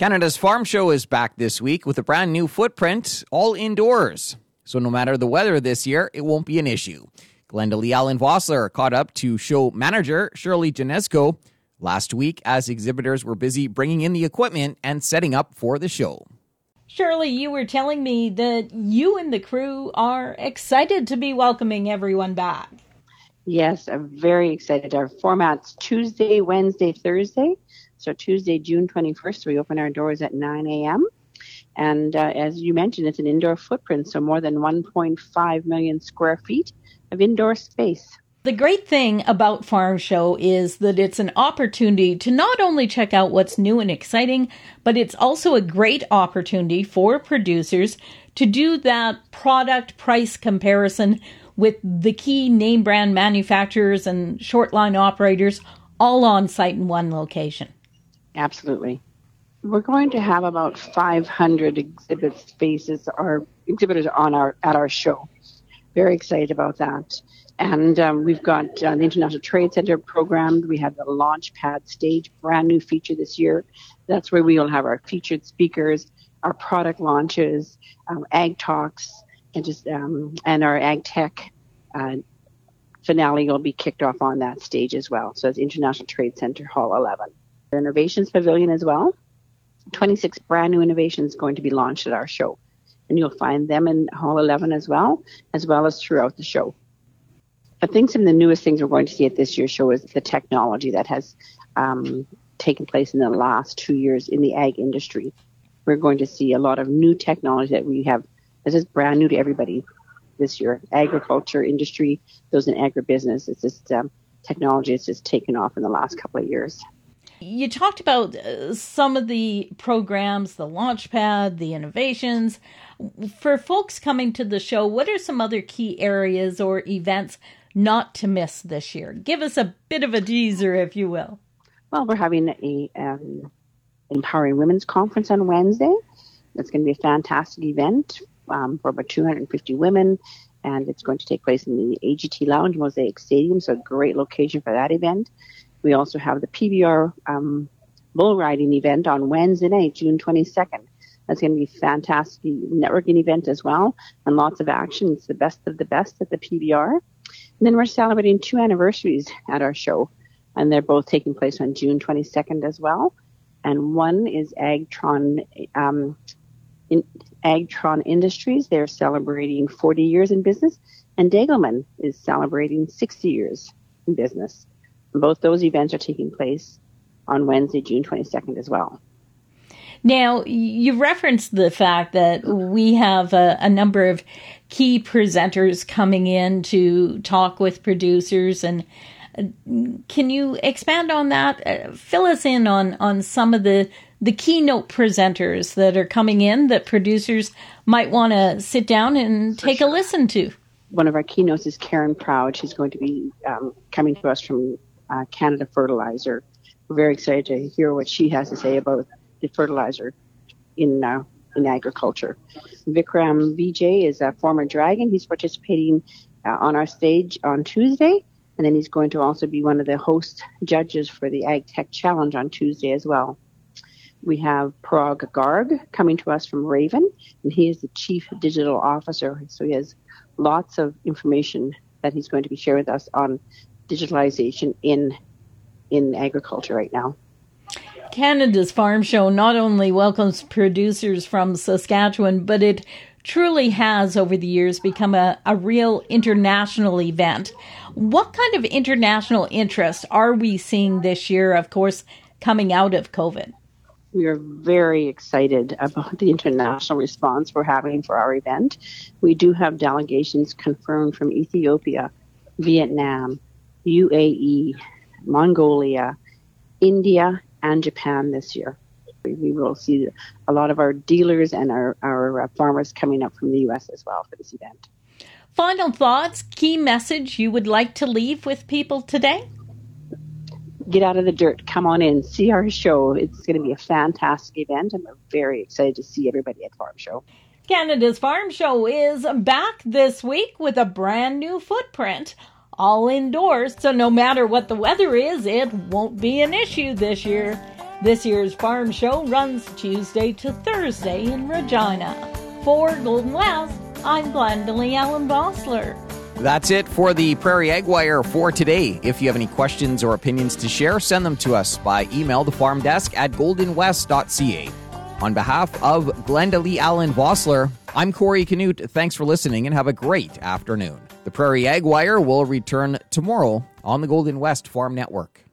Canada's Farm Show is back this week with a brand new footprint, all indoors. So no matter the weather this year, it won't be an issue. Glenda Lee Allen Vossler caught up to show manager Shirley Janesco last week as exhibitors were busy bringing in the equipment and setting up for the show. Shirley, you were telling me that you and the crew are excited to be welcoming everyone back. Yes, I'm very excited. Our format's Tuesday, Wednesday, Thursday. So Tuesday, June 21st, we open our doors at 9 a.m. And uh, as you mentioned, it's an indoor footprint, so more than 1.5 million square feet of indoor space. The great thing about Farm Show is that it's an opportunity to not only check out what's new and exciting, but it's also a great opportunity for producers to do that product price comparison with the key name brand manufacturers and short line operators all on site in one location. Absolutely. We're going to have about 500 exhibit spaces or exhibitors on our at our show. Very excited about that. And um, we've got uh, the International Trade Center programmed. We have the Launchpad stage, brand new feature this year. That's where we will have our featured speakers, our product launches, um, ag talks, and just um, and our ag tech uh, finale will be kicked off on that stage as well. So it's International Trade Center Hall 11. Innovations Pavilion as well. 26 brand new innovations going to be launched at our show. And you'll find them in Hall 11 as well, as well as throughout the show. I think some of the newest things we're going to see at this year's show is the technology that has um, taken place in the last two years in the ag industry. We're going to see a lot of new technology that we have. This is brand new to everybody this year. Agriculture industry, those in agribusiness, it's just um, technology has just taken off in the last couple of years. You talked about uh, some of the programs, the Launchpad, the innovations. For folks coming to the show, what are some other key areas or events not to miss this year? Give us a bit of a teaser, if you will. Well, we're having a um, empowering women's conference on Wednesday. It's going to be a fantastic event um, for about 250 women, and it's going to take place in the AGT Lounge Mosaic Stadium, so a great location for that event. We also have the PBR um, bull riding event on Wednesday night, June 22nd. That's going to be fantastic networking event as well, and lots of action. It's the best of the best at the PBR. And then we're celebrating two anniversaries at our show, and they're both taking place on June 22nd as well. And one is Agtron, um, in, Agtron Industries. They're celebrating 40 years in business, and Degelman is celebrating 60 years in business. Both those events are taking place on Wednesday, June 22nd as well. Now, you referenced the fact that we have a, a, number of key presenters coming in to talk with producers and uh, can you expand on that? Uh, fill us in on, on some of the, the keynote presenters that are coming in that producers might want to sit down and take sure. a listen to. One of our keynotes is Karen Proud. She's going to be um, coming to us from uh, Canada Fertilizer. We're very excited to hear what she has to say about the fertilizer in uh, in agriculture. Vikram Vij is a former Dragon. He's participating uh, on our stage on Tuesday, and then he's going to also be one of the host judges for the Ag Tech Challenge on Tuesday as well. We have Parag Garg coming to us from Raven, and he is the Chief Digital Officer, so he has lots of information that he's going to be sharing with us on digitalization in in agriculture right now. Canada's Farm Show not only welcomes producers from Saskatchewan, but it truly has over the years become a, a real international event. What kind of international interest are we seeing this year, of course, coming out of COVID? We are very excited about the international response we're having for our event. We do have delegations confirmed from Ethiopia, Vietnam, UAE, Mongolia, India, and Japan this year. We will see a lot of our dealers and our, our uh, farmers coming up from the U.S. as well for this event. Final thoughts, key message you would like to leave with people today? Get out of the dirt. Come on in. See our show. It's going to be a fantastic event, and we're very excited to see everybody at Farm Show. Canada's Farm Show is back this week with a brand new footprint all indoors, so no matter what the weather is, it won't be an issue this year. This year's farm show runs Tuesday to Thursday in Regina. For Golden West, I'm Glendalee Allen Vossler. That's it for the Prairie Ag Wire for today. If you have any questions or opinions to share, send them to us by email the farm desk at goldenwest.ca. On behalf of Glenda Lee Allen Vossler, I'm Corey Canute. Thanks for listening and have a great afternoon. The Prairie Ag Wire will return tomorrow on the Golden West Farm Network.